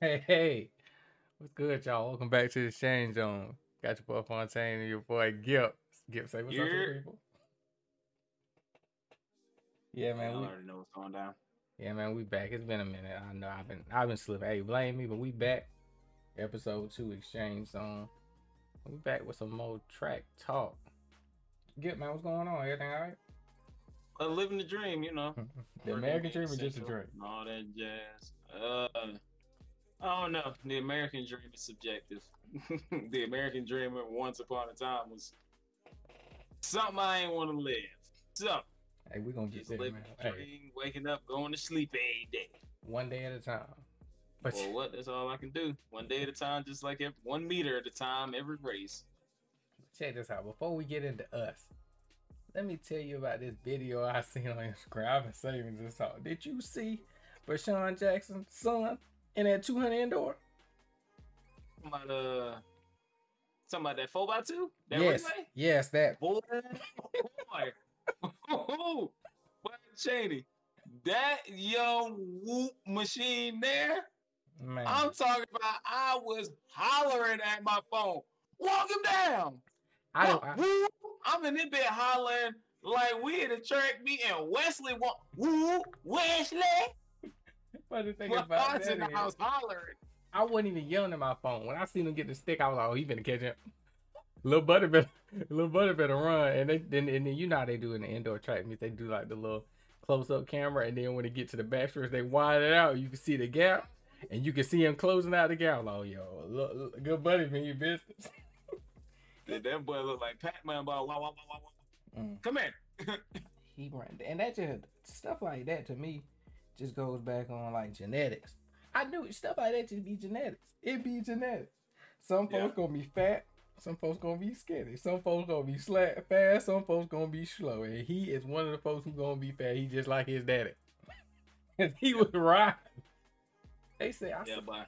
Hey, hey, what's good, y'all? Welcome back to the Shane Zone. Got your boy Fontaine and your boy Gip. Gip, say what's up to Yeah. the people. Yeah, man. Y'all We, already know what's going down. yeah, man. We back. It's been a minute. I know I've been, I've been slipping. Hey, blame me, but we back. Episode two, Exchange Zone. We back with some more track talk. Gip, man, what's going on? Everything all right? Uh, living the dream, you know. the American dream or just a dream? All that jazz. Uh, Oh, I don't know. The American dream is subjective. the American dream at once upon a time was something I ain't want to live. So, Hey, we're gonna get there, living man. the Hey, waking up, going to sleep every day. one day at a time. But Well, what? That's all I can do. One day at a time, just like every, one meter at a time, every race. check this out. Before we get into us, let me tell you about this video I seen on Instagram. I've been saving this out. Did you see Bershawn Jackson's son in that 200 indoor? Talking about, uh, talking about that 4x2? That yes, relay? yes, that. Boy, boy, boy, Cheney, that young whoop machine there. Man, I'm talking about. I was hollering at my phone. Walk him down. I don't. I, Whoop. I'm in this bit hollering like we at a track meet and Wesley walk. Whoop, Wesley. The thing Well, about I was in the house hollering. I wasn't even yelling at my phone. When I seen him get the stick, I was like, "Oh, he finna catch him." Little buddy better, little buddy better run, and they then and then you know how they do in the indoor track meets. They do like the little close up camera, and then when they get to the backstretch, they wide it out. You can see the gap, and you can see him closing out the gap. Like, oh, yo, look, look, good buddy, man, your business. That, that boy look like Pac-Man. Wow, wow, wow, wow, wow. Mm. Come here. He ran, and that just stuff like that to me just goes back on like genetics. I knew it, stuff like that just be genetics. It be genetics. Some folks Yeah. gonna be fat, some folks gonna be skinny, some folks gonna be slack fast, some folks gonna be slow. And he is one of the folks who gonna be fat. He just like his daddy. and he was right. They say I, Yeah, boy.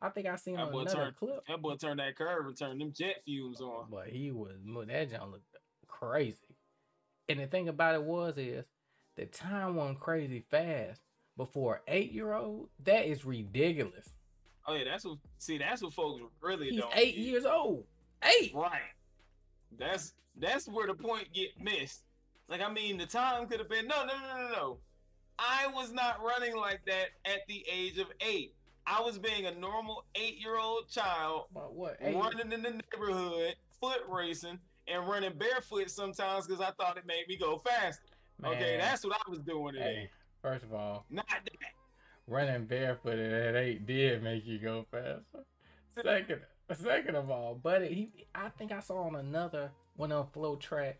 I think I seen That boy another turned- clip. That boy turned that curve and turned them jet fumes on. But he was that John looked crazy. And the thing about it was is the time went crazy fast. Before eight year old, that is ridiculous. Oh yeah, that's what. See, that's what folks really He's don't. eight get. years old. Eight. Right. That's that's where the point get missed. Like I mean, the time could have been no, no, no, no, no. I was not running like that at the age of eight. I was being a normal eight-year-old child But what? Eight, running in the neighborhood, foot racing, and running barefoot sometimes because I thought it made me go faster. Okay, that's what I was doing today. hey. First of all, Not that. running barefooted at eight did make you go faster. Second, second of all, buddy, he I think I saw on another one on FloTrack,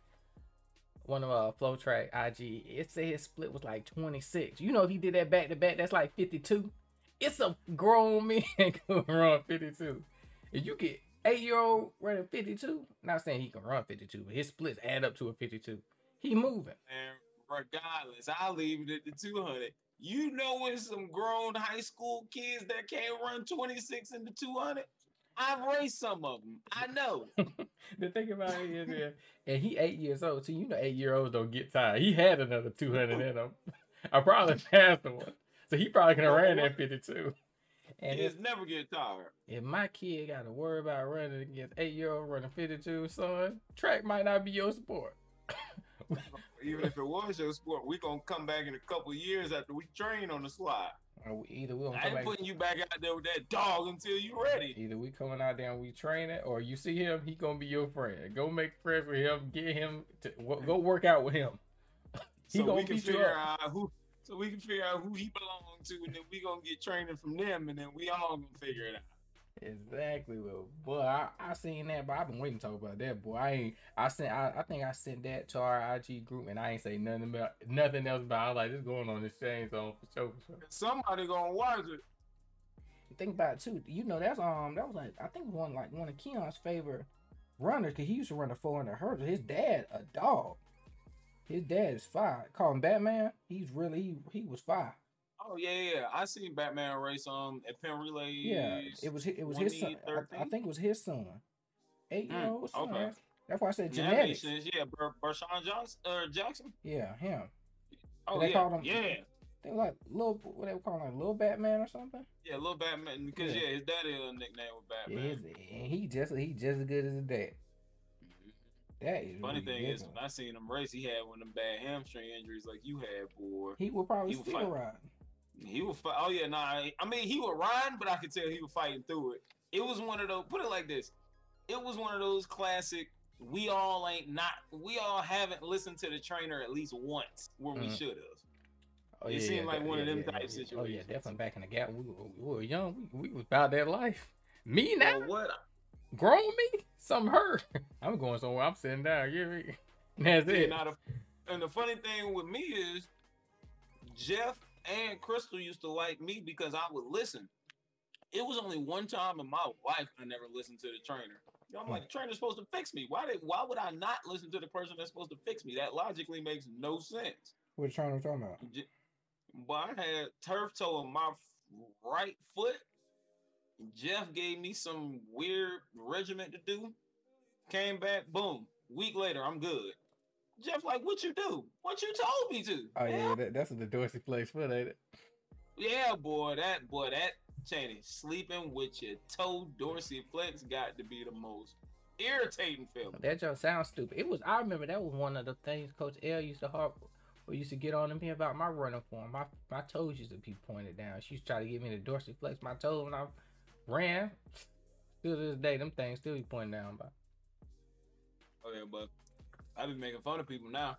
one of uh FloTrack IG. It said his split was like 26. You know, if he did that back to back, that's like 52. It's a grown man can run 52. If you get eight year old running 52, not saying he can run 52, but his splits add up to a 52. He moving. And regardless, I'll leave it at the 200. You know when some grown high school kids that can't run 26 in the 200? I've raced some of them. I know. the thing about it is, yeah, and he eight years old, so you know eight year olds don't get tired. He had another two hundred in him. I probably passed the one, so he probably could have ran that fifty two. And if, Kids never get tired. if my kid got to worry about running against eight year old running fifty two, son, track might not be your sport. Even if it was your sport, we gonna come back in a couple years after we train on the slide. Or we, either we gonna I ain't putting you back out there with that dog until you ready. either we coming out there and we train it, or you see him, he gonna be your friend. Go make friends with him, get him to go work out with him. He so we can figure out who so we can figure out who he belongs to and then we gonna get training from them and then we all gonna figure it out. Exactly. Well, boy, I, I seen that, but I've been waiting to talk about that. Boy, I ain't. I sent. I, I think I sent that to our IG group, and I ain't say nothing about nothing else about. it. I was like, this going on this chain zone for sure. For sure. Somebody gonna watch it. Think about it too. You know, that's um, that was like I think one like one of Keon's favorite runners, cause he used to run the 400 hurdles. His dad, a dog. His dad is five. Call him Batman. He's really he, he was five. Oh yeah, yeah. yeah. I seen Batman race um at Penn Relays. Yeah, it was it was his son. I, I think it was his son. Eight year old son. okay. That's why I said Yeah, genetics. sense. Yeah, Ber- Bershawn Johnson, uh, Jackson. Yeah, him. Oh They yeah, called him- yeah. They were like little, what they were calling like little Batman or something. Yeah, little Batman. Because Yeah. yeah. his daddy a nickname was Batman. his- and he just he just as good as his dad. That is Funny really thing is, different. when I seen him race, he had one of them bad hamstring injuries like you had, boy. he would probably he still fight. ride. He was fight. Oh yeah, nah. I mean, he was riding, but I could tell he was fighting through it. It was one of those. Put it like this: it was one of those classic. We all ain't not. We all haven't listened to the trainer at least once where we Mhm. should have. Oh, It seemed like one of them type situations. Oh yeah, definitely back in the gap. We, were- we were young. We, we was about that life. Me now, Well, what? grown me, something hurt. I'm going somewhere. I'm sitting down. You hear me? And That's it. now the, and the funny thing with me is Jeff and Crystal used to like me because I would listen. It was only one time in my life I never listened to the trainer. You know, I'm like, hmm. the trainer's supposed to fix me. Why did why would I not listen to the person that's supposed to fix me? That logically makes no sense. What you trying to talking about? But I had turf toe in my right foot. Jeff gave me some weird regiment to do. Came back, boom. Week later, I'm good. Jeff, like, what you do? What you told me to? Oh yeah, that, that's the Dorsey place foot, ain't it? yeah, boy, that boy, that Chaney sleeping with your toe dorsiflex got to be the most irritating feeling. That just sounds stupid. It was. I remember that was one of the things Coach L used to harp. Or used to get on me about my running form. My my toes used to be pointed down. She used to try to get me to dorsiflex my toes when I ran. Still to this day, them things still be pointing down. By Oh yeah, but I've been making fun of people now.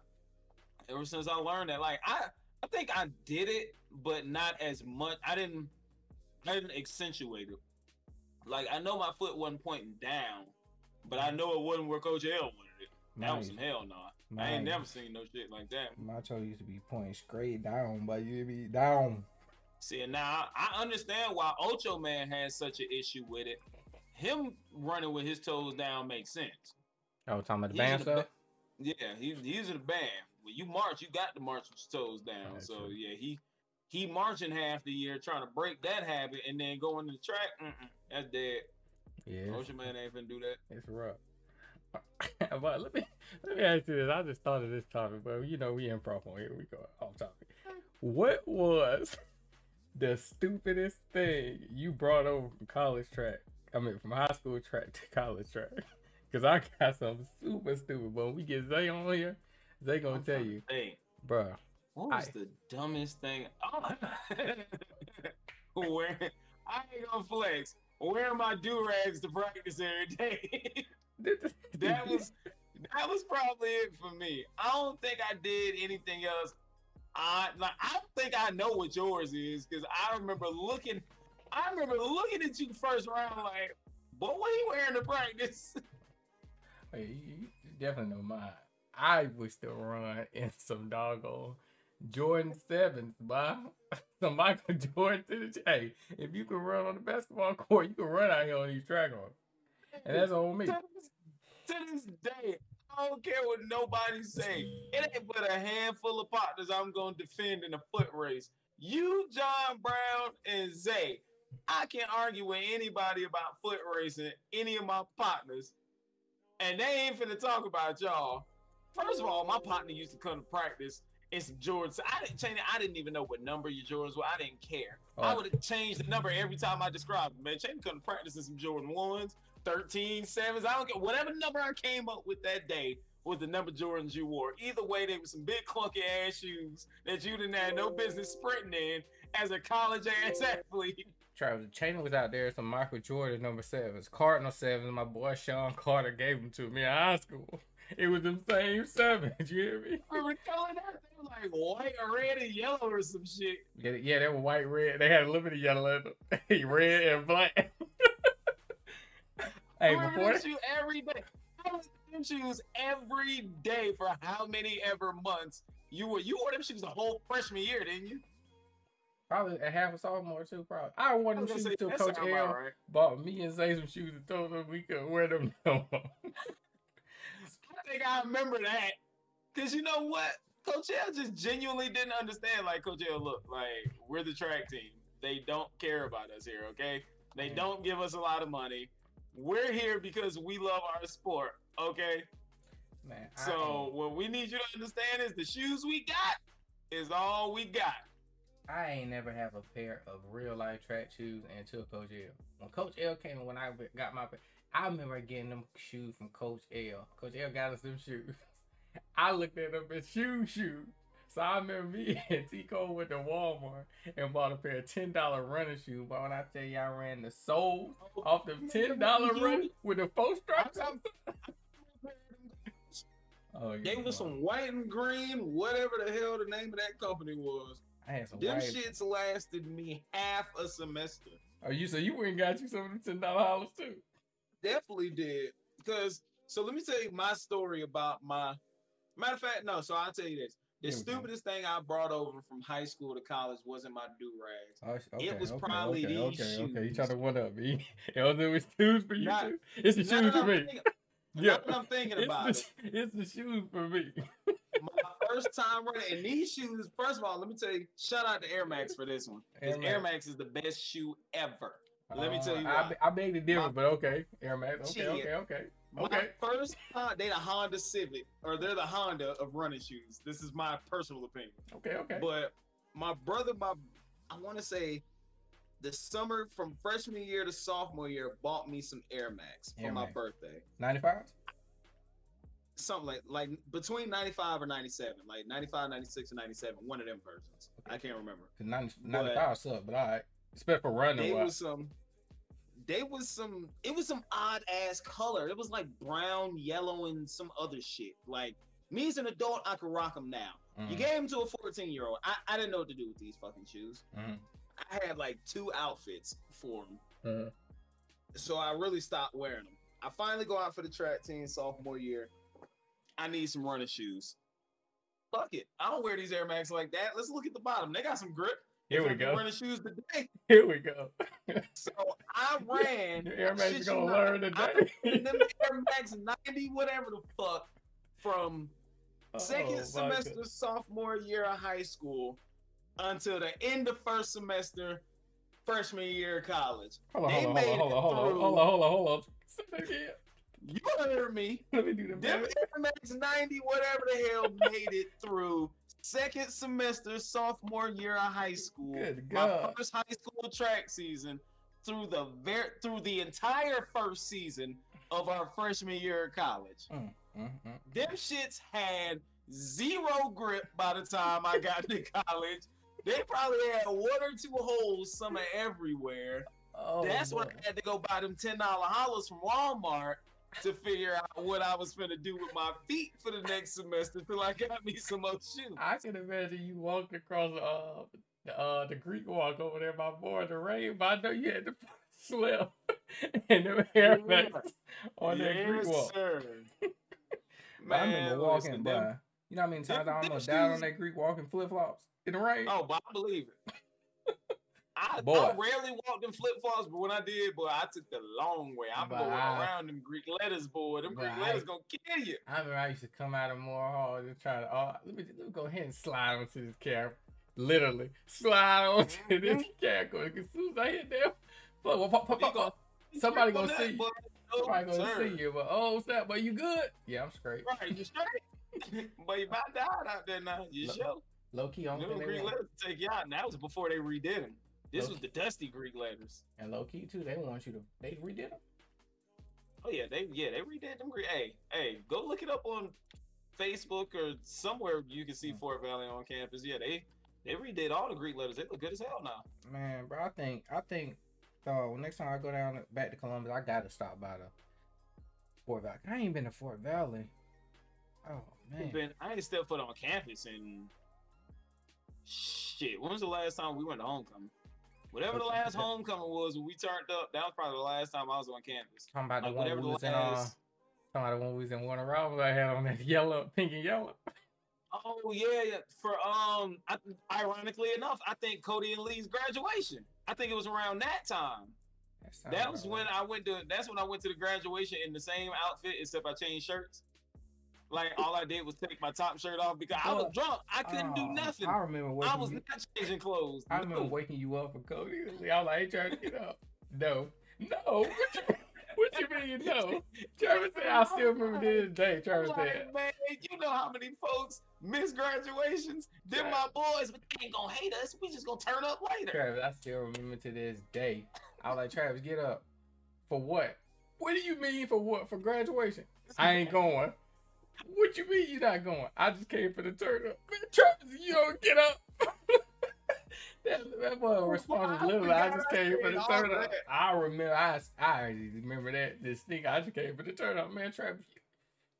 Ever since I learned that, like I, I think I did it, but not as much. I didn't, I didn't accentuate it. Like I know my foot wasn't pointing down, but I know it wasn't where Coach L wanted it. That mine, was some hell no. I ain't never seen no shit like that. My toe used to be pointing straight down, but you be down. See, now I understand why Ocho Man has such an issue with it. Him running with his toes down makes sense. Oh, talking about the He's band stuff. Yeah, he, he's in the band. When you march, you got to march with your toes down. That's so true. yeah, he he marching half the year trying to break that habit, and then going to the track. That's dead. Yeah, oh, Ocean Man ain't finna do that. it's rough. but let me let me ask you this. I just thought of this topic, but you know we improv on here. We go off topic. What was the stupidest thing you brought over from college track? I mean, from high school track to college track. Cause I got something super stupid. But when we get Zay on here, Zay gonna I'm tell you, think. bruh. What was I- the dumbest thing? Oh. Where I ain't gonna flex. Wearing my do rags to practice every day. that was that was probably it for me. I don't think I did anything else. I like I don't think I know what yours is because I remember looking. I remember looking at you first round like, boy, what you wearing to practice? You, definitely know mine. I wish to run in some doggone Jordan sevens, boy. Some Michael Jordan to the hey. If you can run on the basketball court, you can run out here on these track on. And that's on me. to this day, I don't care what nobody say. It ain't but a handful of partners I'm gonna defend in a foot race. You, John Brown, and Zay. I can't argue with anybody about foot racing, any of my partners. And they ain't finna talk about y'all. First of all, my partner used to come to practice in some Jordans. I didn't change it. I didn't even know what number your Jordans were. I didn't care. I Oh. would have changed the number every time I described them. Man, come to practice in some Jordan 1s, 13, 7s. I don't care. Whatever number I came up with that day was the number Jordans you wore. Either way, they were some big clunky ass shoes that you didn't have no business sprinting in as a college ass athlete. Travis Cheney was out there, some Michael Jordan number sevens, Cardinal sevens. My boy Sean Carter gave them to me in high school. It was them same sevens. You hear me? I remember color that. They were like white or red and yellow or some shit. Yeah, yeah, they were white, red. They had a little bit of yellow in them. red and black. I hey, remember before them shoes every day. I was them shoes every day for how many ever months you were. You wore them shoes the whole freshman year, didn't you? Probably a half a sophomore too. Probably. I wore them shoes say, till Coach L right. bought me and Zay some shoes and told them we couldn't wear them no more. I think I remember that. Cause you know what? Coach L just genuinely didn't understand. Like Coach L, look, like we're the track team. They don't care about us here, okay? They Yeah. don't give us a lot of money. We're here because we love our sport, okay? Man, So what we need you to understand is the shoes we got is all we got. I ain't never have a pair of real life track shoes until Coach L. When Coach L came, when I got my, I remember getting them shoes from Coach L. Coach L got us them shoes. I looked at them as shoe shoes. So I remember me and Tico went to Walmart and bought a pair of ten dollar running shoes. But when I tell you I ran the sole off them oh, ten dollar run with the four straps. Oh, yeah, they was some white and green, whatever the hell the name of that company was. I had some Them white. shits lasted me half a semester. Oh, you so you went and got you some of them ten dollar hollers too? Definitely did. Because so let me tell you my story about my matter of fact, no, so I'll tell you this. The Here stupidest thing I brought over from high school to college wasn't my do rags. Oh, sh- okay, was okay, probably okay, these okay, okay. You shoes. try to one up me. It was it shoes for you Not- too. It's the shoes for me. thinking- Yeah, now that I'm thinking it's about the, it. It's the shoes for me. My first time running, and these shoes. First of all, let me tell you, shout out to Air Max for this one. Because Air Air Max. Max is the best shoe ever. Let me tell you Uh, I, why. I beg the difference, but okay. Air Max. Okay, Shit. okay, okay. My Okay. first time, they the Honda Civic, or they're the Honda of running shoes. This is my personal opinion. Okay, okay. But my brother, my I want to say, the summer from freshman year to sophomore year, bought me some Air Max for Air my Max. birthday. 95? Something like like between 95 or 97, like 95, 96, and 97, one of them versions. I can't remember. Cause 90, 95 suck, but all right. Especially for running. They was some. They was some. It was some odd ass color. It was like brown, yellow, and some other shit. Like me as an adult, I could rock them now. You Mhm, gave them to a 14 year old. I, I didn't know what to do with these fucking shoes. mhm, I had like two outfits for them, mhm. so I really stopped wearing them. I finally go out for the track team sophomore year. I need some running shoes. Fuck it. I don't wear these Air Max like that. Let's look at the bottom. They got some grip. Here we go. Running shoes today. Here we go. So I ran. Your Air Max is gonna not, learn today. them Air Max 90, whatever the fuck, from second Oh, my semester goodness. sophomore year of high school until the end of first semester freshman year of college. Hold on, they hold on, hold on, hold on, hold on, hold on, hold on. That again. You heard me. Let me do the Them. Max 90, whatever the hell, made it through second semester sophomore year of high school. Good my first high school track season through the ver- through the entire first season of our freshman year of college. Mm, mm, mm. Them shits had zero grip by the time I got to college. They probably had one or two holes, some are everywhere. Oh, That's when. I had to go buy them ten dollar hollers from Walmart to figure out what I was gonna do with my feet for the next semester till I got me some other shoes. I can imagine you walked across uh the uh the Greek walk over there by board the rain, but I know you had to slip and them Air Max on that Greek walk. sir. But I remember walking by. them- You know how many times them- I almost died on that Greek walk in flip flops in the rain? Oh, but I believe it. I, Boy. I rarely walked in flip flops, but when I did, boy, I took the long way. I'm But going I- around them Greek letters, boy. Them Greek I- letters gonna kill you. I remember I used to come out of more Hall and try to uh, let me let me go ahead and slide onto this camera. Literally slide onto this camera. As soon as I hit them, fuck, well, pop, pop, You pop, go- somebody gonna that, see you. boy. No, Somebody gonna sir. see you, but oh snap, but you good? Yeah, I'm straight. Right, you straight. but you about died out there now. You Look, sure? Low key, only Them thing they Greek letters take you out. And that was before they redid them. This was the dusty Greek letters. and low key too, they want you to they redid them. Oh yeah, they yeah they redid them Greek. Hey hey, go look it up on Facebook or somewhere you can see Mm. Fort Valley on campus. Yeah, they they redid all the Greek letters. They look good as hell now. Man, bro, I think I think uh, next time I go down back to Columbus, I gotta stop by the Fort Valley. I ain't been to Fort Valley. Oh man, Been I ain't stepped foot on campus and shit. When was the last time we went to homecoming? Whatever the last homecoming was when we turned up, that was probably the last time I was on campus. talking about the Like one whatever we the was in. Uh, talking about the one we was in Warner Robins. I had on that yellow, pink and yellow. Oh yeah, yeah. For um, I, ironically enough, I think Cody and Lee's graduation. I think it was around that time. sound That was about when. I went to. That's when I went to the graduation in the same outfit, except I changed shirts. Like all I did was take my top shirt off because I was drunk. I couldn't do Oh, nothing. I remember waking I was you, not changing clothes. I remember No. waking you up for Cody. I was like, "Hey, trying to get up." No, no. What you, what what you mean you know? Travis said, I still remember this day. Travis Like, said, man, you know how many folks miss graduations? Them my boys, but they ain't gonna hate us. We just gonna turn up later. Travis, I still remember to this day. I was like, Travis, get up. For what? What do you mean for what? For graduation? I ain't going. What you mean you're not going? I just came for the turn up. Man, Travis, you don't get up. that that was oh, responsibility. I just came for the turn up. I remember. I I remember that. This thing. I just came for the turn up, man. Travis,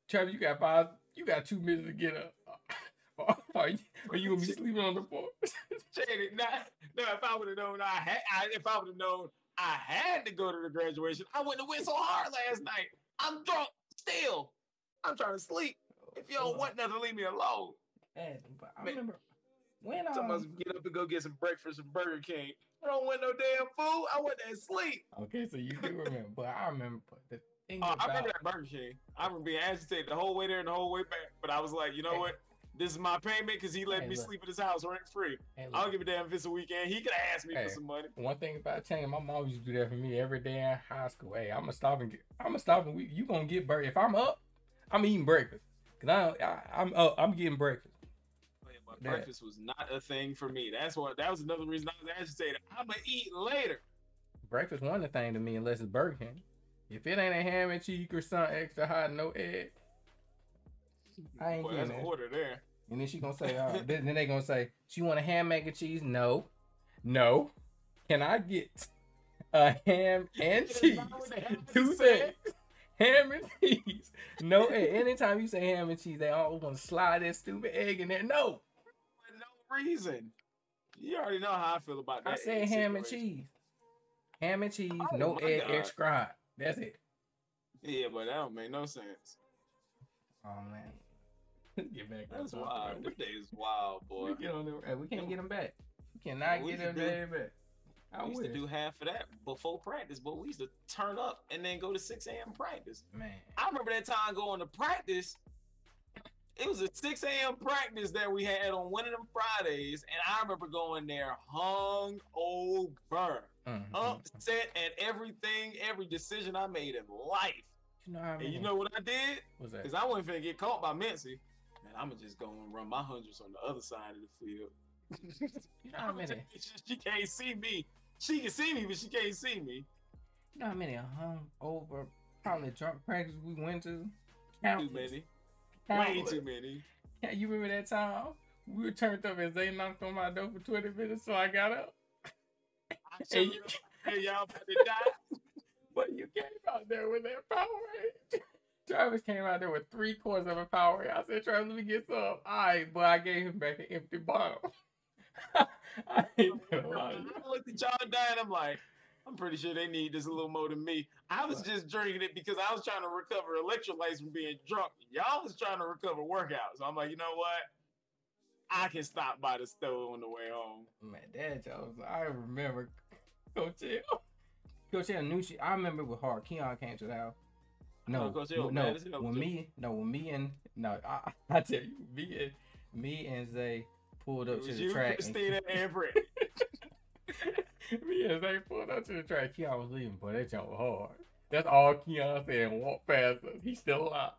Travis, you got five. You got two minutes to get up. Are you, are you gonna be sleeping on the floor? Shady, no, if I would have known I had, I, if I would have known I had to go to the graduation, I wouldn't have went so hard last night. I'm drunk still. I'm trying to sleep. If you don't want nothing, leave me alone. But I remember when Somebody um, must get up and go get some breakfast from Burger King. I don't want no damn food. I want that sleep. Okay, so you do remember, but I remember the thing Oh, I about remember that Burger King. I remember being agitated the whole way there and the whole way back. But I was like, you know Hey. what? This is my payment because he let Hey, me look. sleep at his house rent free. hey, I don't give a damn if it's a weekend. He could have asked me Hey. for some money. one thing about Change, my mom used to do that for me every day in high school. Hey, I'm gonna stop and get, I'm gonna stop and we, you gonna get breakfast. If I'm up, I'm eating breakfast. Cause I, I I'm up, I'm getting breakfast. But Yeah. breakfast was not a thing for me. That's what. That was another reason I was agitated. I'm gonna eat later. Breakfast wasn't a thing to me unless it's Burger King. If it ain't a ham and cheese or something extra hot, no egg, I ain't Boy, getting that's an order there. And then she gonna say, uh, then then they gonna say, she want a ham, mac and cheese? No, no. Can I get a ham and cheese? not what they have to Two things. Ham and cheese. No. Anytime you say ham and cheese, they always want to slide that stupid egg in there. No, For no reason. You already know how I feel about that. I said egg ham and cheese. Ham and cheese, Oh no egg, God. extra hot. That's it. Yeah, but that don't make no sense. Oh man, get back. That's wild. This day is wild, boy. We, get on the, we can't get them back. We cannot we get them back. I We used wish. to do half of that before practice, but we used to turn up and then go to 6 a.m. practice. man. I remember that time going to practice. It was a 6 a.m. practice that we had on one of them Fridays, and I remember going there hung over, Mhm. upset at everything, every decision I made in life. You know how And you know what I did? what's that? Because I wasn't finna get caught by Mincy. Man, I'm gonna just go and run my hundreds on the other side of the field. You know how many? she, she can't see me. She can see me, but she can't see me. You know how many hung over probably drunk practice we went to? Too Countless. many. Way too many. Yeah, you remember that time? We were turned up as they knocked on my door for 20 minutes, so I got up. I Hey, you- hey, y'all about to die. But you came out there with that Powerade. Travis came out there with three quarters of a Powerade. I said, Travis, let me get some. All right, but I gave him back an empty bottle. I ain't gonna lie. I looked at y'all dying. I'm like, I'm pretty sure they need this a little more than me. I was just drinking it because I was trying to recover electrolytes from being drunk. Y'all was trying to recover workouts. So I'm like, you know what? I can stop by the store on the way home. Man, that Jones, I remember Coach L. Coach L knew she. I remember with hard. Keon came to the house. No, no, man, no when me, no, when me and no, I, I tell you, me and me and Zay pulled up to the you, track. Christina, and and Zay pulled up to the track. Keon was leaving, but that jump was hard. That's all Keon said walked past us. He's still alive.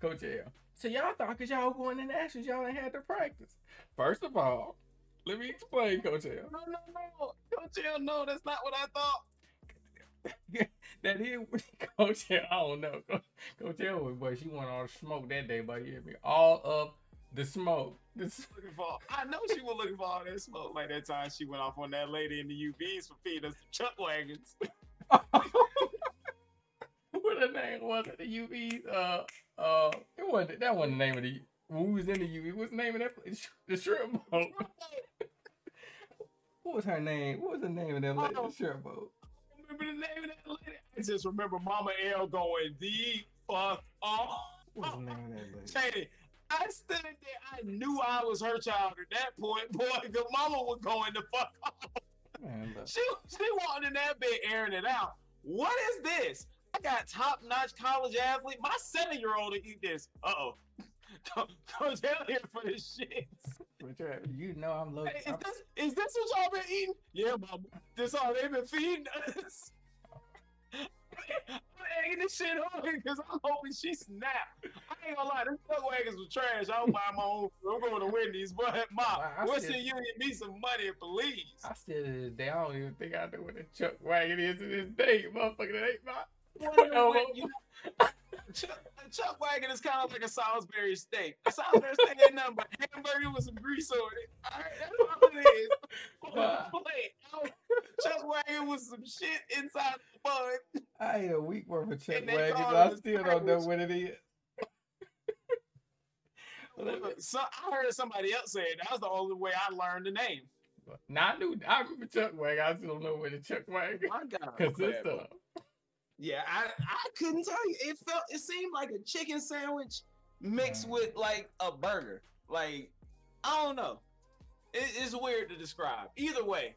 Coach L. So y'all thought because y'all going in actions, y'all ain't had to practice. First of all, let me explain, Coach L. No, no, no. Coach L, no, that's not what I thought. that is Coach L. I don't know. Coach, L, was- but she went all the smoke that day, but you hear me? All of the smoke. This, Looking for, I know she was looking for all that smoke. Like that time she went off on that lady in the UVs for feeding us the chuck wagons. what the name was it? The UV. Uh, uh, it wasn't. That wasn't the name of the. When we was in the UV, what's the name of that place? The shrimp boat. What was her name? What was the name of that lady? The shrimp boat. remember the name of that lady? I just remember Mama L going the fuck off. What was the name of that lady? Shady, I stood there. I knew I was her child at that point, boy. the Mama was going to fuck off. Man. She she walked in that bed airing it out. What is this? I got top notch college athlete. My seven year old to eat this. Uh oh. Go down here for this shit. You- know I'm low. Hey, is this is this what y'all been eating? Yeah, mama. This all they've been feeding us. I'm egging this shit on because I'm hoping she snapped. I ain't gonna lie, them chuck wagons was trash. I don't buy my own. I'm going to Wendy's, but mom, I- I Western still- Union me some money, please. I still to this day, I don't even think I know what a chuck wagon is to this day, motherfucker. That ain't my. What you- No, what you- Chuck, chuck wagon is kind of like a Salisbury steak. A Salisbury steak ain't nothing but hamburger with some grease on it. All right, that's all it is. On Nah. plate. Chuck wagon with some shit inside the bun. I ate a week worth of chuck And they wagons. I still don't know what it is. So, I heard somebody else say it. That was the only way I learned the name. Now I knew I remember chuck wagon. I still don't know what the chuck wagon My God. consists of. Yeah, I, I couldn't tell you. It felt it seemed like a chicken sandwich mixed Mm. with like a burger. Like I don't know. It, it's weird to describe. Either way,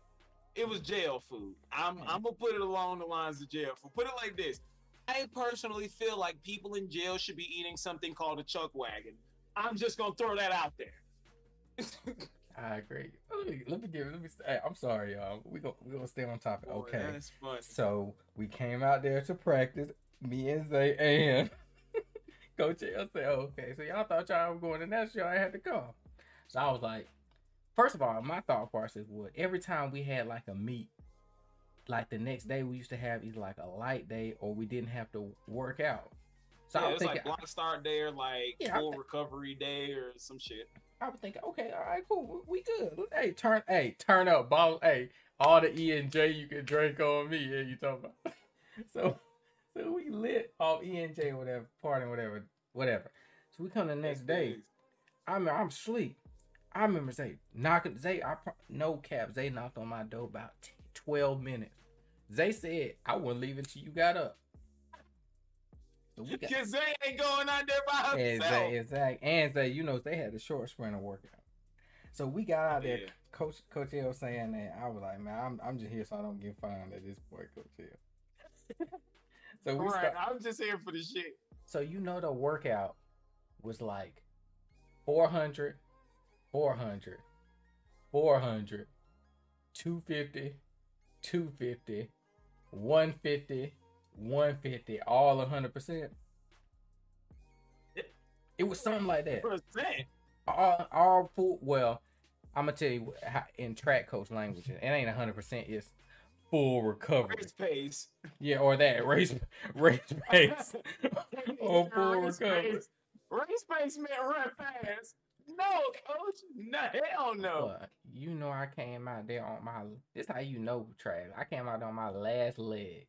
it was jail food. I'm Mm. I'm gonna put it along the lines of jail food. Put it like this. I personally feel like people in jail should be eating something called a chuck wagon. I'm just gonna throw that out there. I agree. Let me let me give. Let me. Hey, I'm sorry, y'all. We go. We gonna stay on topic. Boy, Okay. So we came out there to practice. Me and Zay and Coach L said, "Okay, so y'all thought y'all were going to Nashville. I had to come." So I was like, first of all, my thought process was every time we had like a meet, like the next day we used to have either like a light day or we didn't have to work out. So yeah, I it was was thinking, like block start day or like Yeah, full recovery day or some shit. I was thinking, okay, all right, cool, we good. Hey, turn, hey, turn up, ball, hey, all the E and J you can drink on me. Yeah, you talking about? So, so we lit off E and J, whatever, partying, whatever, whatever. So we come the next day. I mean, I'm asleep. I remember Zay knocking. Zay, I no cap. Zay knocked on my door about 10, 12 minutes. Zay said I wouldn't leave until you got up. So we got Cause they ain't going out there by himself. Zay, exact, and Zay, you know they had the short sprinter workout. So we got out there. Coach Coach L saying that I was like, man, I'm I'm just here so I don't get fined at this point, Coach L. so we Right, start, I'm just here for the shit. so you know the workout was like 400, 400, 400, 250, 250, 150, 150, all 100%. Yep. It was something like that. Percent. All, all full, well, I'm to tell you how, in track coach language, it ain't 100%, it's full recovery. Race pace. Yeah, or that race race pace. or oh, full race recovery. pace. Race pace meant run fast. No, coach. No, hell no. You know I came out there on my this how you know Trav. I came out on my last leg.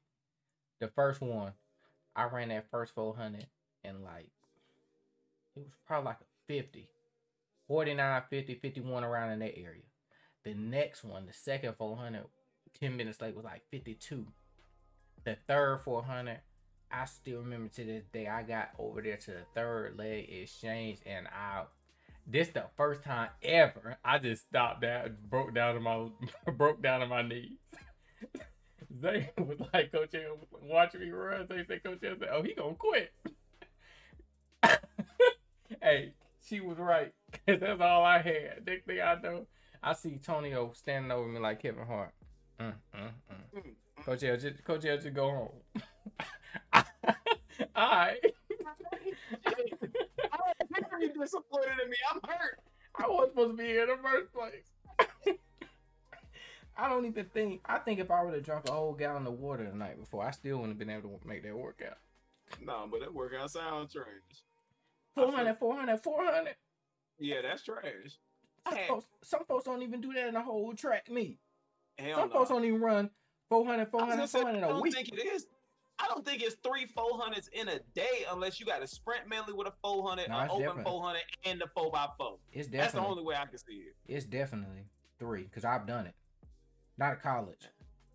The first one. I ran that first 400 and like it was probably like a 50. 49, 50, 51 around in that area. The next one, the second 400, 10 minutes late was like 52. The third 400, I still remember to this day. I got over there to the third leg exchange and I this the first time ever I just stopped down, broke down to my broke down to my knees. Zay was like, Coach L was watching me run. They said, Coach L said, "Oh, he gonna quit." hey, she was right. 'Cause that's all I had. Next thing I know, I see Tonio standing over me like Kevin Hart. Mm, mm, mm. Mm, Coach L, just, Coach L, just go home. all right. You disappointed in me? I'm hurt. I wasn't supposed to be here in the first place. I don't even think. I think if I would have drunk a whole gallon of water the night before, I still wouldn't have been able to make that workout. No, but that workout sounds trash. 400, 400, 400. Yeah, that's trash. Some folks, some folks don't even do that in a whole track meet. Hell Some no. folks don't even run 400, I 400, gonna say, 400 I a don't week. think it is. I don't think it's three four hundreds in a day unless you got a sprint medley with a four hundred, No, an open four hundred, and the four by four. It's definitely, That's the only way I can see it. it's definitely three because I've done it. Not college.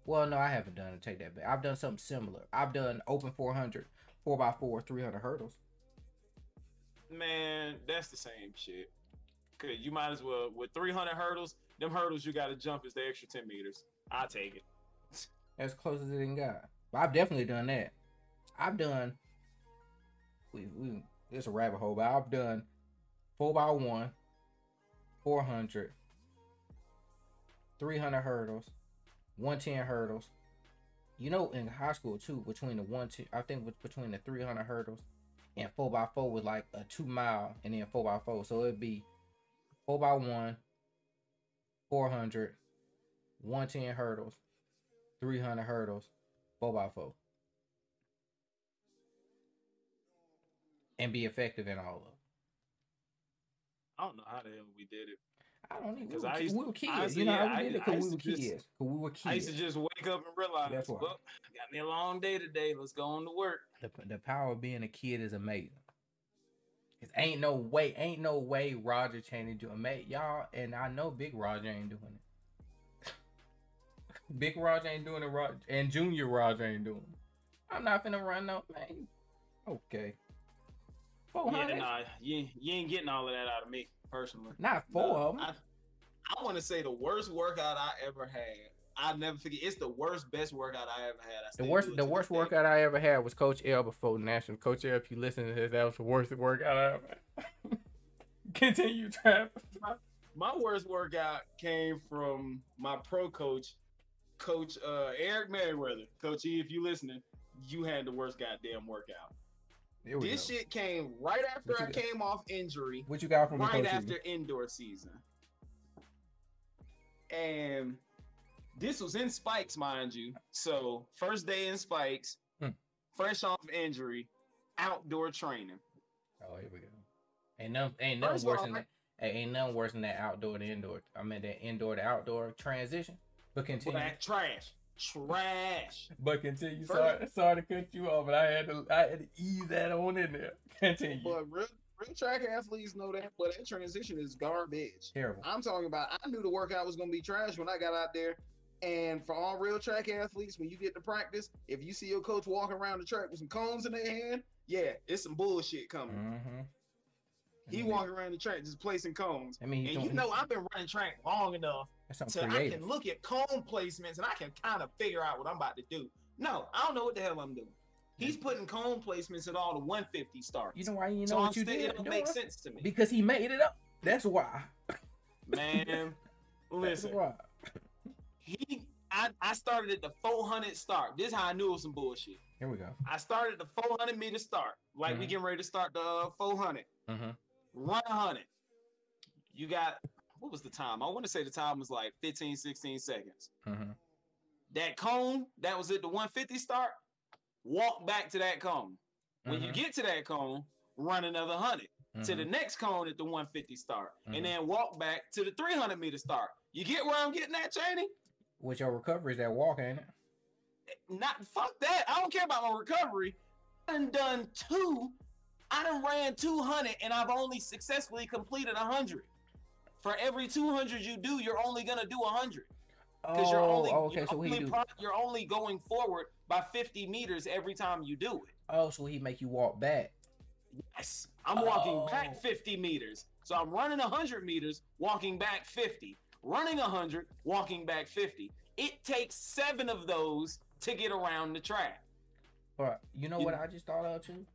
Well, no, I haven't done it. Take that back. I've done something similar. I've done open 400, 4x4, 300 hurdles. Man, that's the same shit. Cause you might as well with three hundred hurdles. Them hurdles you got to jump is the extra ten meters. I take it. as close as it didn't got. But I've definitely done that. I've done. We we it's a rabbit hole, but I've done four by one, 400, 300 hurdles, 110 hurdles. You know, in high school too, between the one two, I think between the three hundred hurdles and four by four was like a two mile, and then four by four. So it'd be four by one, 400, 110 hurdles, three hundred hurdles, four by four, and be effective in all of them. I don't know how the hell we did it. I don't even. 'Cause We, I used- we were kids. honestly, you know yeah, we I- did it because we were just- kids. Because we were I used to just wake up and realize, That's why. well, got me a long day today. Let's go on to work. The, the power of being a kid is amazing. Cause ain't no way, ain't no way Roger Chaney doing it, mate y'all, and I know Big Roger ain't doing it. Big Roger ain't doing it, Roger, and Junior Roger ain't doing it. I'm not finna run no man. Okay. Four Yeah, nah, you, you ain't getting all of that out of me personally. not four No, of them. I, I want to say the worst workout I ever had. I'll never forget. It's the worst, best workout I ever had. I The worst, the worst day. workout I ever had was Coach L before national. Coach L, if you listen to this, that was the worst workout I ever had. Continue, Travis. My worst workout came from my pro coach, Coach uh, Eric Merriweather. Coach E, if you listening, you had the worst goddamn workout. This go. shit came right after I got? came off injury, What you got from right after indoor season. And this was in Spikes, mind you. So first day in Spikes, Hmm. fresh off injury, outdoor training. Oh, here we go. Ain't nothing, ain't nothing worse all, than that. Ain't nothing worse than that outdoor to indoor. I mean that indoor to outdoor transition. But continue. Black trash, trash. But continue. First- Sorry, sorry to cut you off, but I had to, I had to ease that on in there. Continue. But real, real track athletes know that, but that transition is garbage. Terrible. I'm talking about. I knew the workout was gonna be trash when I got out there. And for all real track athletes, when you get to practice, if you see your coach walking around the track with some cones in their hand, yeah, it's some bullshit coming. Mm-hmm. He walking around the track just placing cones. I mean, And you know, I've been running track long enough that's so something I can look at cone placements and I can kind of figure out what I'm about to do. No, I don't know what the hell I'm doing. He's putting cone placements at all the 150 starts. You know why you know so what I'm you still, did? it You don't know make sense to me. Because he made it up. That's why. Man, That's listen, why. he I, I started at the 400 start. This is how I knew it was some bullshit. Here we go. I started the 400 meter start, like we Mhm. getting ready to start the uh, 400. Mm-hmm. Run 100. You got what was the time? I want to say the time was like 15, 16 seconds. Mm-hmm. That cone that was at the 150 start, walk back to that cone. When Mm-hmm. you get to that cone, run another 100 to the next cone at the 150 start, and then walk back to the 300 meter start. You get where I'm getting at, Cheney? With your recovery is that walk, ain't it? Not fuck that. I don't care about my recovery. I done done two. I done ran 200 and I've only successfully completed 100. For every 200 you do, you're only gonna do 100 because oh, oh you're only okay. you're, So he only pro- you're only going forward by 50 meters every time you do it. Oh, so he make you walk back. Yes, I'm walking Oh. back 50 meters. So I'm running 100 meters, walking back 50. Running 100, walking back 50. It takes seven of those to get around the track. But you know You- what I just thought of too?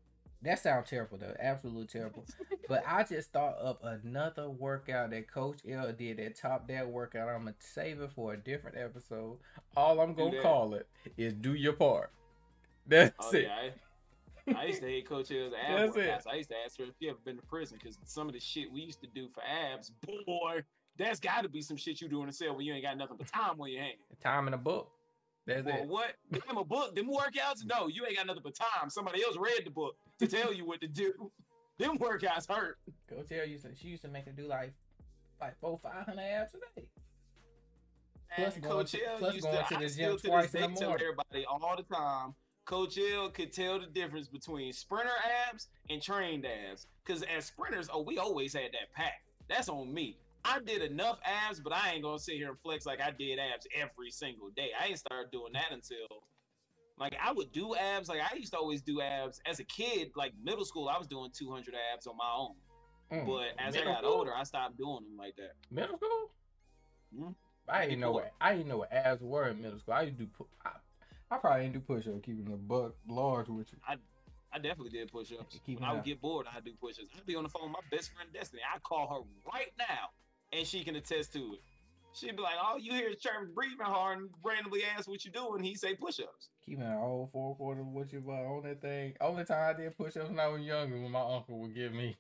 That sounds terrible though, absolutely terrible. but I just thought of another workout that Coach L did that top that workout. I'm gonna save it for a different episode. All I'm gonna call it is do your part. That's Oh it. yeah, I, I used to hate Coach L's ab That's it. workouts. I used to ask her if you ever been to prison because some of the shit we used to do for abs, boy, that's got to be some shit you do in a cell when you ain't got nothing but time on your hands. Time in a book. That's Boy, it. what? Them a book? Them workouts? No, you ain't got nothing but time. Somebody else read the book to tell you what to do. Them workouts hurt. Coach L used to she used to make her do like like four, five hundred abs a day. Plus And going Coach to- L plus used going to, to I the still gym to twice this in day the tell everybody all the time. Coach L could tell the difference between sprinter abs and trained abs. Because as sprinters, oh, we always had that pack. That's on me. I did enough abs, but I ain't gonna sit here and flex like I did abs every single day. I ain't started doing that until like I would do abs. Like I used to always do abs as a kid. Like middle school, I was doing 200 abs on my own. Mm. But as I got school? older, I stopped doing them like that. Middle school? Mhm. I didn't know what I didn't know what abs were in middle school. I used to do I, I probably didn't do push up, keeping the buck large with you. I definitely did push ups. When I would up. get bored, I'd do push ups. I'd be on the phone with my best friend Destiny. I'd call her right now, and she can attest to it. She'd be like, "All you hear is Travis breathing hard and randomly ask what you doing." He say push-ups. Keeping all four quarters what you bought on that thing. Only time I did push ups when I was younger when my uncle would give me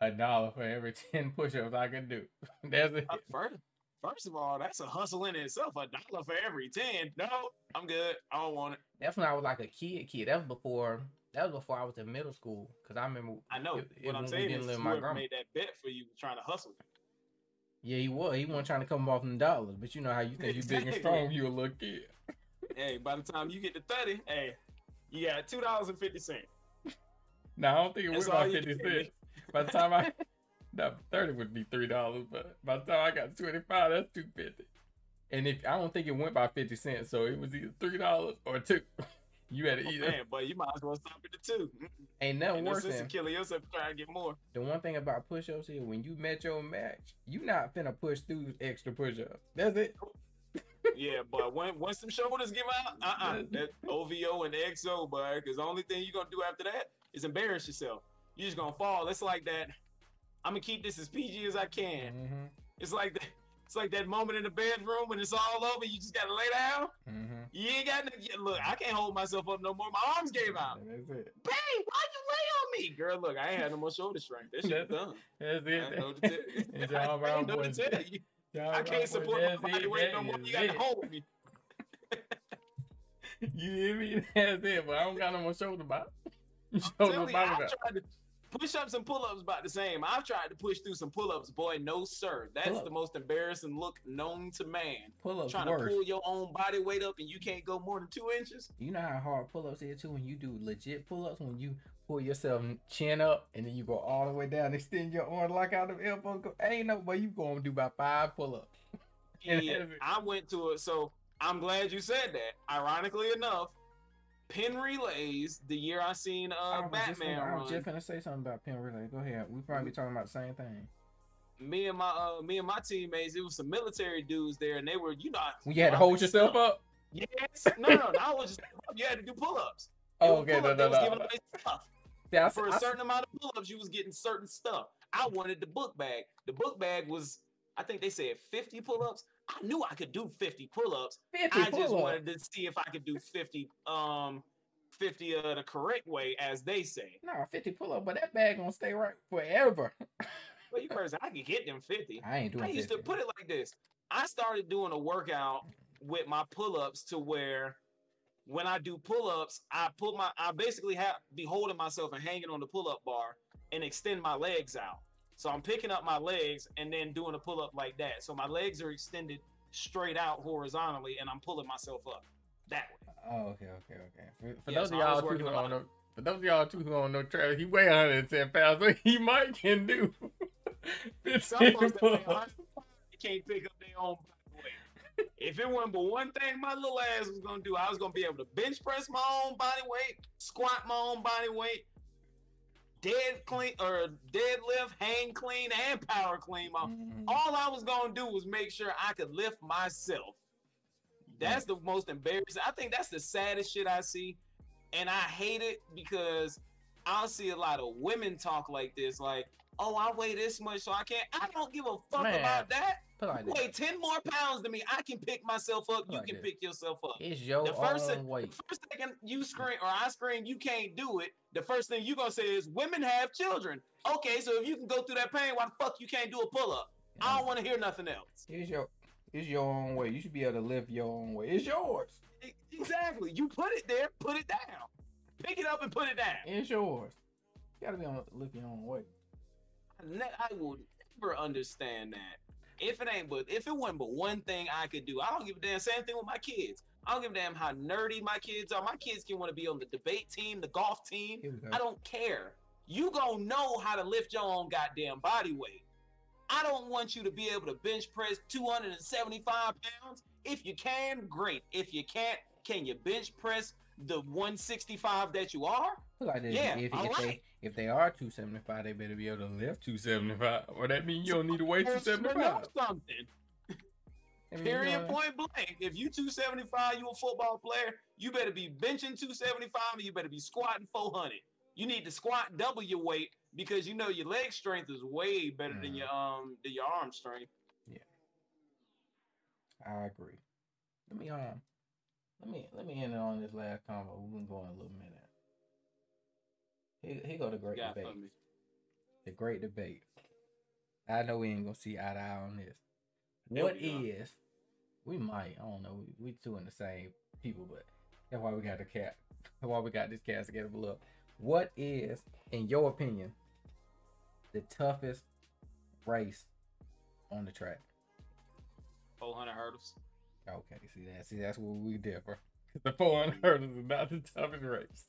a dollar for every ten push ups I could do. That's it. Uh, First, first of all, that's a hustle in itself. A dollar for every ten. No, I'm good. I don't want it. That's when I was like a kid kid. That was before that was before I was in middle school. Cause I remember I know. It- it what I'm saying didn't is, my whoever grandma. made that bet for you trying to hustle. Yeah, he was. He wasn't trying to come off them dollars, but you know how you think you're big and strong, you a little kid. hey, by the time you get to thirty, hey, you got two dollars and fifty cents. No, I don't think it was about fifty cents. By the time I no thirty would be three dollars, but by the time I got twenty five, that's two fifty. And if I don't think it went by fifty cents, so it was either three dollars or two. You had to eat it. but you might as well stop at the two. Ain't nothing no worse than in killing yourself trying to get more. the one thing about push ups here. When you met your match, you not finna push through extra push ups. That's it. yeah, but when once them shoulders give out, uh uh that OVO and XO, bud, because the only thing you're gonna do after that is embarrass yourself. You're just gonna fall. It's like that. I'm gonna keep this as PG as I can. Mm-hmm. It's like that. It's like that moment in the bedroom when it's all over. You just gotta lay down. Mm-hmm. You ain't got no. Look, I can't hold myself up no more. My arms gave out. That's it. Babe, why you lay on me, girl? Look, I ain't had no more shoulder strength. That shit done. That's I know it. tell And you. John I know what to tell you. I can't support my body weight no more. You got to it. hold me. You hear me? That's it. But I don't got no more shoulder body. I'm Shoulder telling you, I've body. tried to push ups and pull ups about the same. I've tried to push through some pull ups, boy. No sir, that's Pull-up. the most embarrassing look known to man. Pull ups Trying worse. to pull your own body weight up and you can't go more than two inches. You know how hard pull ups is too when you do legit pull ups when you pull yourself chin up and then you go all the way down, extend your arm like out of elbow. Go, ain't no way you gonna do about five pull ups. Yeah. I went to it. So I'm glad you said that. Ironically enough, Penn Relays. The year I seen I uh just Batman finna- I was just gonna say something about Penn Relay. Go ahead. We probably be talking about the same thing. me and my uh me and my teammates, it was some military dudes there, and they were you know you had to hold yourself up. Yes, no, no, no. I was just you had to do pull ups. Oh, okay, no, no, no. giving away stuff. Yeah, I, For a I- certain amount of pull ups, you was getting certain stuff. I wanted the book bag. The book bag was, I think they said 50 pull ups. I knew I could do 50 pull ups. 50 I just pull-ups. wanted to see if I could do 50 um 50 uh, the correct way, as they say. No, 50 pull up, but that bag gonna stay right forever. Well, you person, I could get them 50. I ain't doing I used 50. to put it like this. I started doing a workout with my pull-ups to where when I do pull-ups, I put my I basically have be holding myself and hanging on the pull-up bar and extend my legs out. So I'm picking up my legs and then doing a pull-up like that. So my legs are extended straight out horizontally and I'm pulling myself up that way. Oh, okay, okay, okay. For, for Yeah, those so of y'all who don't know, for those of y'all too who don't know Travis, he weigh 110 pounds, so he might can do 50 Some folks that weigh pull-ups. 100 pounds, they can't pick up their own body weight. If it wasn't but one thing my little ass was gonna do, I was gonna be able to bench press my own body weight, squat my own body weight, dead clean or deadlift, hang clean, and power clean. My Mm. all I was gonna do was make sure I could lift myself. That's the most embarrassing. I think that's the saddest shit I see, and I hate it because I'll see a lot of women talk like this, like, "Oh, I weigh this much, so I can't." I don't give a fuck Man, about that. Put it like You this. ten more pounds than me. I can pick myself up. You Like can pick yourself up. It's your The first own thing- weight. The first thing you scream or I scream, you can't do it. The first thing you gonna say is, "Women have children." Okay, so if you can go through that pain, why the fuck you can't do a pull up? I don't want to hear nothing else. It's your it's your own way. You should be able to live your own way. It's yours. Exactly. You put it there, put it down. Pick it up and put it down. It's yours. You gotta be able to lift your own way. I ne- I will never understand that. If it ain't but if it wasn't but one thing I could do, I don't give a damn. Same thing with my kids. I don't give a damn how nerdy my kids are. My kids can want to be on the debate team, the golf team. Here we go. I don't care. You gonna know how to lift your own goddamn body weight. I don't want you to be able to bench press 275 pounds. If you can, great. If you can't, can you bench press the 165 that you are? Like this. Yeah, if, if they if they are 275, they better be able to lift 275. Well, that means you don't need to weigh Know 275. something. That mean, you Period. know, Point blank. If you 275, you a football player. You better be benching 275, and you better be squatting 400. You need to squat double your weight because you know your leg strength is way better than Mhm. your um than your arm strength. Yeah. I agree. Let me um, let me let me end it on this last convo. We've been going a little minute. Here, here go the great debate. The great debate. I know we ain't gonna see eye to eye on this. Yeah, What we is? We might. I don't know. We, we two in the same people, but that's why we got the cat. That's why we got this cast together. But look, what is, in your opinion, the toughest race on the track? 400 hurdles. Okay, see that. See that's where we differ. The 400 hurdles is not the toughest race.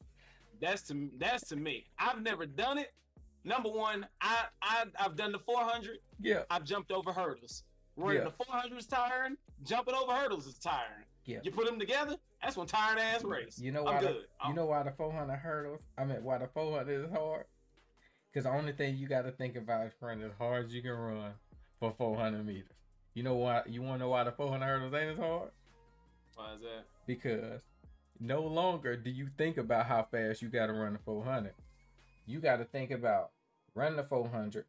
That's to that's to me. I've never done it. Number one, I, I I've done the 400. Yeah, I've jumped over hurdles. Running Yeah. the 400 is tiring. Jumping over hurdles is tiring. yeah. You put them together, that's one tired ass race. You know why? I'm The, good. you know why the 400 hurdles? I mean, why the 400 is hard? Because the only thing you got to think about is running as hard as you can run for 400 meters. You know why? You want to know why the 400 hurdles ain't as hard? Why is that? Because no longer do you think about how fast you got to run the 400. You got to think about running the 400,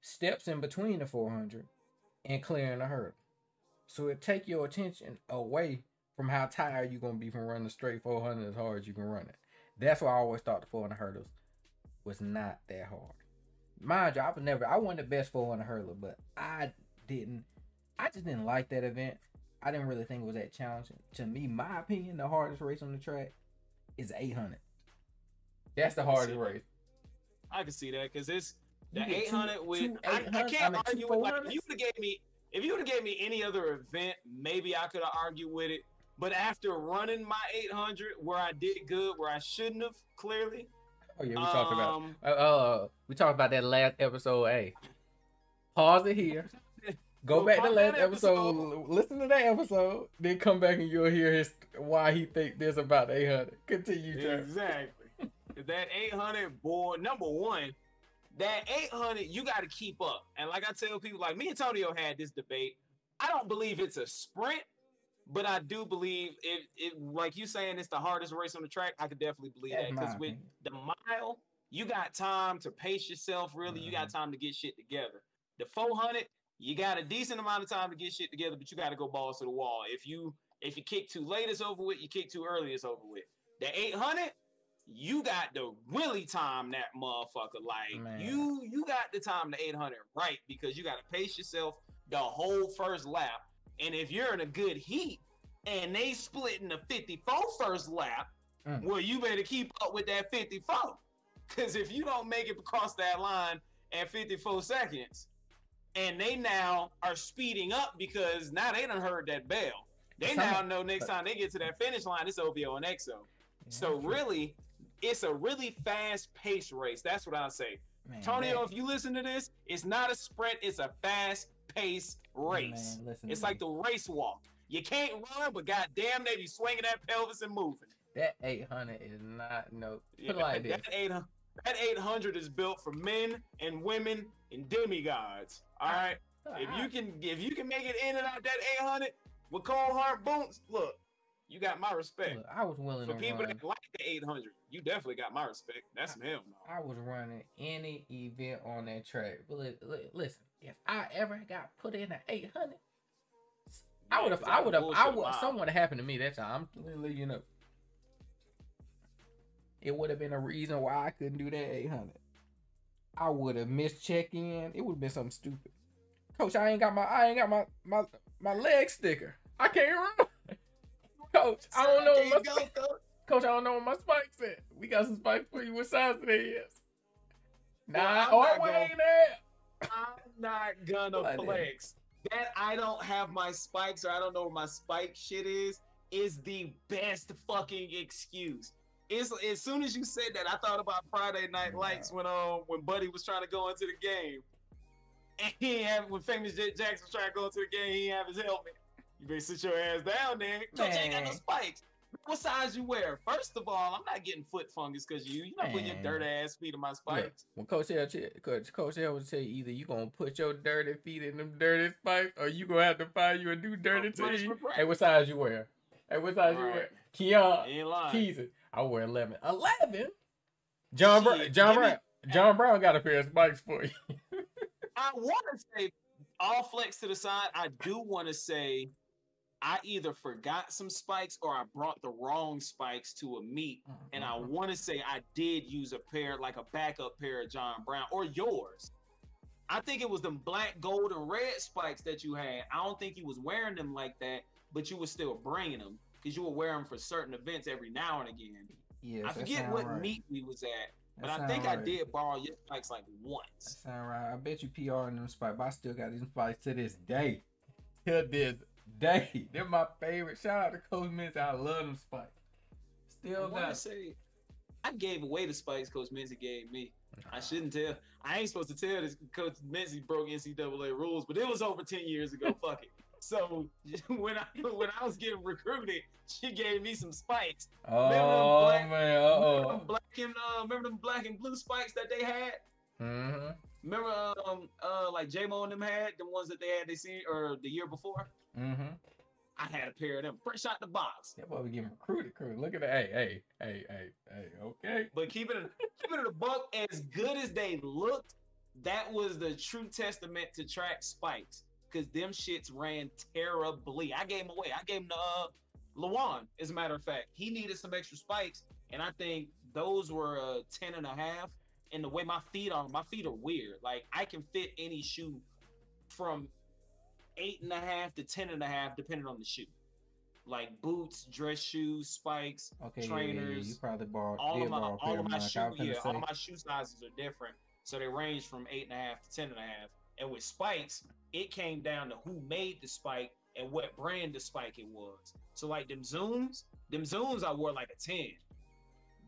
steps in between the 400, and clearing the hurdle. So it take your attention away from how tired you're gonna be from running the straight 400 as hard as you can run it. That's why I always thought the 400 hurdles was not that hard. Mind you, I was never, I wasn't the best 400 hurdler, but I didn't, I just didn't like that event. I didn't really think it was that challenging. To me, my opinion, the hardest race on the track is 800. That's the I hardest race. I can see that because it's the You get two- 800 with two I, I can't mean, argue with like if you would have gave me if you would have gave me any other event, maybe I could have argued with it. But after running my 800, where I did good, where I shouldn't have, clearly. Oh yeah, we talked about. um, Uh, uh, we talked about that last episode. Hey, pause it here. Go Go back to last episode. episode. Listen to that episode. Then come back and you'll hear his why he think this about eight hundred. Continue, Travis. Exactly. that 800 boy, number one, that 800, you got to keep up. And like I tell people, like me and Tonio had this debate. I don't believe it's a sprint, but I do believe it, it like you saying it's the hardest race on the track. I could definitely believe that because with the mile, you got time to pace yourself, really. You got Mhm. time to get shit together. The 400, you got a decent amount of time to get shit together, but you got to go balls to the wall. If you if you kick too late, it's over with. You kick too early, it's over with. The 800, you got the really time that motherfucker. Like Man. you you got the time the 800 right because you got to pace yourself the whole first lap. And if you're in a good heat and they split in the 54 first lap, Mm. well, you better keep up with that 54. Because if you don't make it across that line at 54 seconds, and they now are speeding up because now they done heard that bell. They now know next time they get to that finish line, it's OVO and XO. So really, it's a really fast paced race. That's what I'll say. Man, Tonio, that- if you listen to this, it's not a sprint, it's a fast paced race. Man, listen it's like me. the race walk. You can't run, but goddamn, they be swinging that pelvis and moving. that eight hundred is not no. Put Yeah, like this. that, eight, that 800 is built for men and women and demigods. All right. Ah. If you can, if you can make it in and out that 800 with cold hard boots, look, you got my respect. Look, I was willing For to people run. that like the 800, you definitely got my respect. That's hell no. I was running any event on that track. But li- li- listen, if I ever got put in at 800, I Yeah, would have, I would have, I would, mile. something would have happened to me that time. I'm letting you know. It would have been a reason why I couldn't do that 800. I would have missed check in. It would have been something stupid. Coach, I ain't got my, I ain't got my, my, my leg sticker. I can't run. Coach, I don't know what my, go, coach. Coach, I don't know what my spikes at. We got some spikes for you. What size they is? Well, Nah, I'm or not there. I'm not gonna flex. That I don't have my spikes or I don't know where my spike shit is is the best fucking excuse. It's as soon as you said that, I thought about Friday Night Yeah. Lights when um when Buddy was trying to go into the game, and he didn't have when Famous J- Jackson was trying to go into the game, he didn't have his helmet. You better sit your ass down, then. Coach ain't got no spikes. What size you wear? First of all, I'm not getting foot fungus because you. You're not putting your Man. dirt ass feet in my spikes. When Coach L, Coach Coach L would say either you gonna put your dirty feet in them dirty spikes, or you gonna have to find you a new dirty team. Hey, what size you wear? Hey, what size you wear? Right. Keon, ain't lying. Keezy. I wear eleven. Eleven. John Brown. John Brown. John Brown got a pair of spikes for you. I want to say all flex to the side. I do want to say I either forgot some spikes or I brought the wrong spikes to a meet. And I mm-hmm. want to say I did use a pair, like a backup pair of John Brown or yours. I think it was them black, gold, and red spikes that you had. I don't think you was wearing them like that, but you was still bringing them because you would wear them for certain events every now and again. Yeah, I forget what right. meet we was at, but I think right. I did borrow your spikes like once. That sound right. I bet you PR in them spikes, but I still got these spikes to this day. Till this day. They're my favorite. Shout out to Coach Mincy. I love them spikes. Still I got say I gave away the spikes Coach Mincy gave me. I shouldn't tell. I ain't supposed to tell this. Coach Mincy broke NCAA rules, but it was over ten years ago. Fuck it. So when I when I was getting recruited, she gave me some spikes. Oh black, man, oh. Black and uh, remember them black and blue spikes that they had. Mm-hmm. Remember, um, uh, like J Mo and them had the ones that they had they seen or the year before. Mm-hmm. I had a pair of them fresh out the box. Yeah, boy, we getting recruited, crew. Look at that. Hey, hey, hey, hey, hey. Okay. But keeping it, keeping it a buck, as good as they looked, that was the true testament to track spikes because them shits ran terribly. I gave them away. I gave them to uh, Lawan, as a matter of fact. He needed some extra spikes, and I think those were uh, 10 and a half. And the way my feet are, my feet are weird. Like I can fit any shoe from eight and a half to ten and a half, depending on the shoe. Like boots, dress shoes, spikes, okay, trainers. Yeah, yeah, you probably borrowed all of my all of my shoe, yeah, all my shoe sizes are different, so they range from eight and a half to ten and a half. And with spikes, it came down to who made the spike and what brand the spike it was. So like them zooms, them zooms I wore like a 10.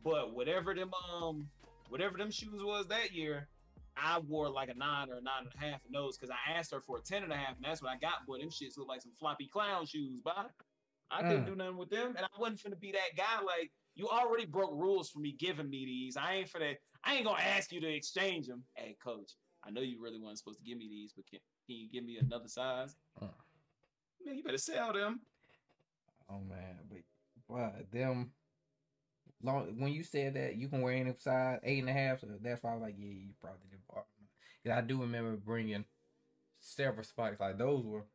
But whatever them um whatever them shoes was that year, I wore like a nine or a nine and a half in those because I asked her for a ten and a half, and that's what I got. Boy, them shits look like some floppy clown shoes, but I couldn't mm. do nothing with them, and I wasn't finna be that guy. Like you already broke rules for me giving me these. I ain't finna. I ain't gonna ask you to exchange them. Hey, coach, I know you really weren't supposed to give me these, but can, can you give me another size? Mm. Man, you better sell them. Oh man, but but them long when you said that you can wear any size eight and a half, so that's why I was like, yeah, you probably did. Cause I do remember bringing several spikes like those were,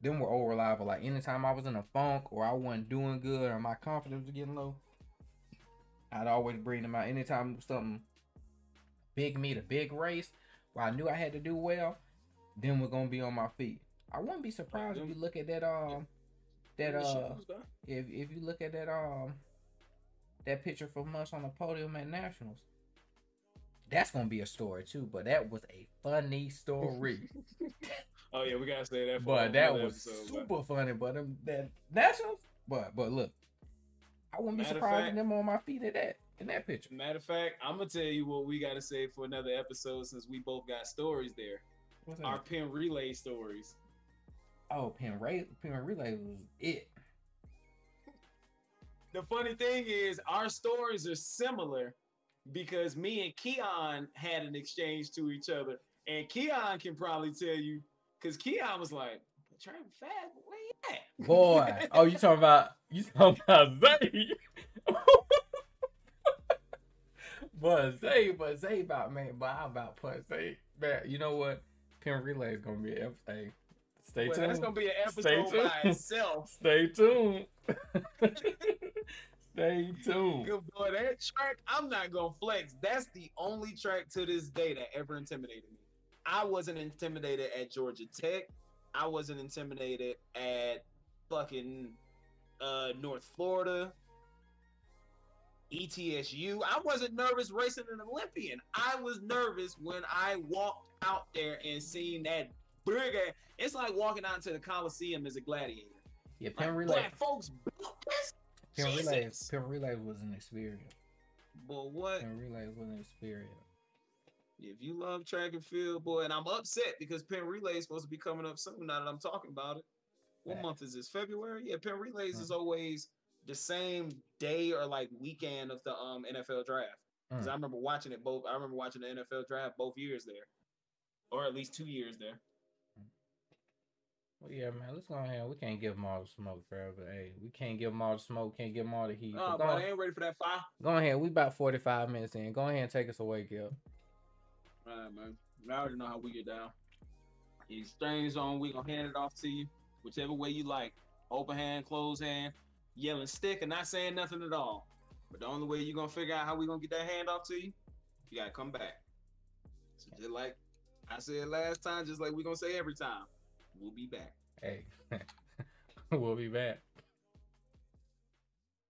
them were all reliable. Like anytime I was in a funk or I wasn't doing good or my confidence was getting low, I'd always bring them out. Anytime something big meet a big race where I knew I had to do well, then we're gonna be on my feet. I wouldn't be surprised if you look at that um that uh if if you look at that um that picture from us on the podium at Nationals. That's gonna be a story too, but that was a funny story. oh yeah, we gotta say that. but that was episode, super but... funny. But um, that Nationals, but but look, I wouldn't be surprised fact, them on my feet at that in that picture. Matter of fact, I'm gonna tell you what we gotta say for another episode since we both got stories there. Our Penn Relay stories. Oh, pin, Ray, Penn Relay was it the funny thing is our stories are similar because me and Keon had an exchange to each other. And Keon can probably tell you, because Keon was like, trying fast, where you at? Boy. oh, you talking about you talking about Zay. but Zay, but Zay about man, but I about punch Zay. Man, you know what? Penn Relay is gonna be an episode. Stay well, tuned. That's gonna be an episode by itself. Stay tuned. Stay tuned. Good boy. That track, I'm not gonna flex. That's the only track to this day that ever intimidated me. I wasn't intimidated at Georgia Tech. I wasn't intimidated at fucking uh, North Florida. ETSU. I wasn't nervous racing an Olympian. I was nervous when I walked out there and seen that big It's like walking out into the Coliseum as a gladiator. Yeah, like, Relay. folks Penn Relay, Penn Relay was an experience. But what? Penn Relay was an experience. If you love track and field, boy, and I'm upset because Penn Relay is supposed to be coming up soon. Now that I'm talking about it, what month is this? February? Yeah, Penn Relays is always the same day or like weekend of the um NFL draft. Because mm. I remember watching it both. I remember watching the NFL draft both years there, or at least two years there. Well, yeah, man. Let's go ahead. We can't give them all the smoke forever. Hey, we can't give them all the smoke. Can't give them all the heat. Oh, but I ain't ready for that fire. Go ahead. We about forty five minutes in. Go ahead and take us away, Gil. All right, man. I already know how we get down. Exchange on. We gonna hand it off to you, whichever way you like. open hand, closed hand, yelling stick, and not saying nothing at all. But the only way you're gonna figure out how we gonna get that hand off to you, you gotta come back. So just like I said last time, just like we're gonna say every time, we'll be back. Hey, we'll be back.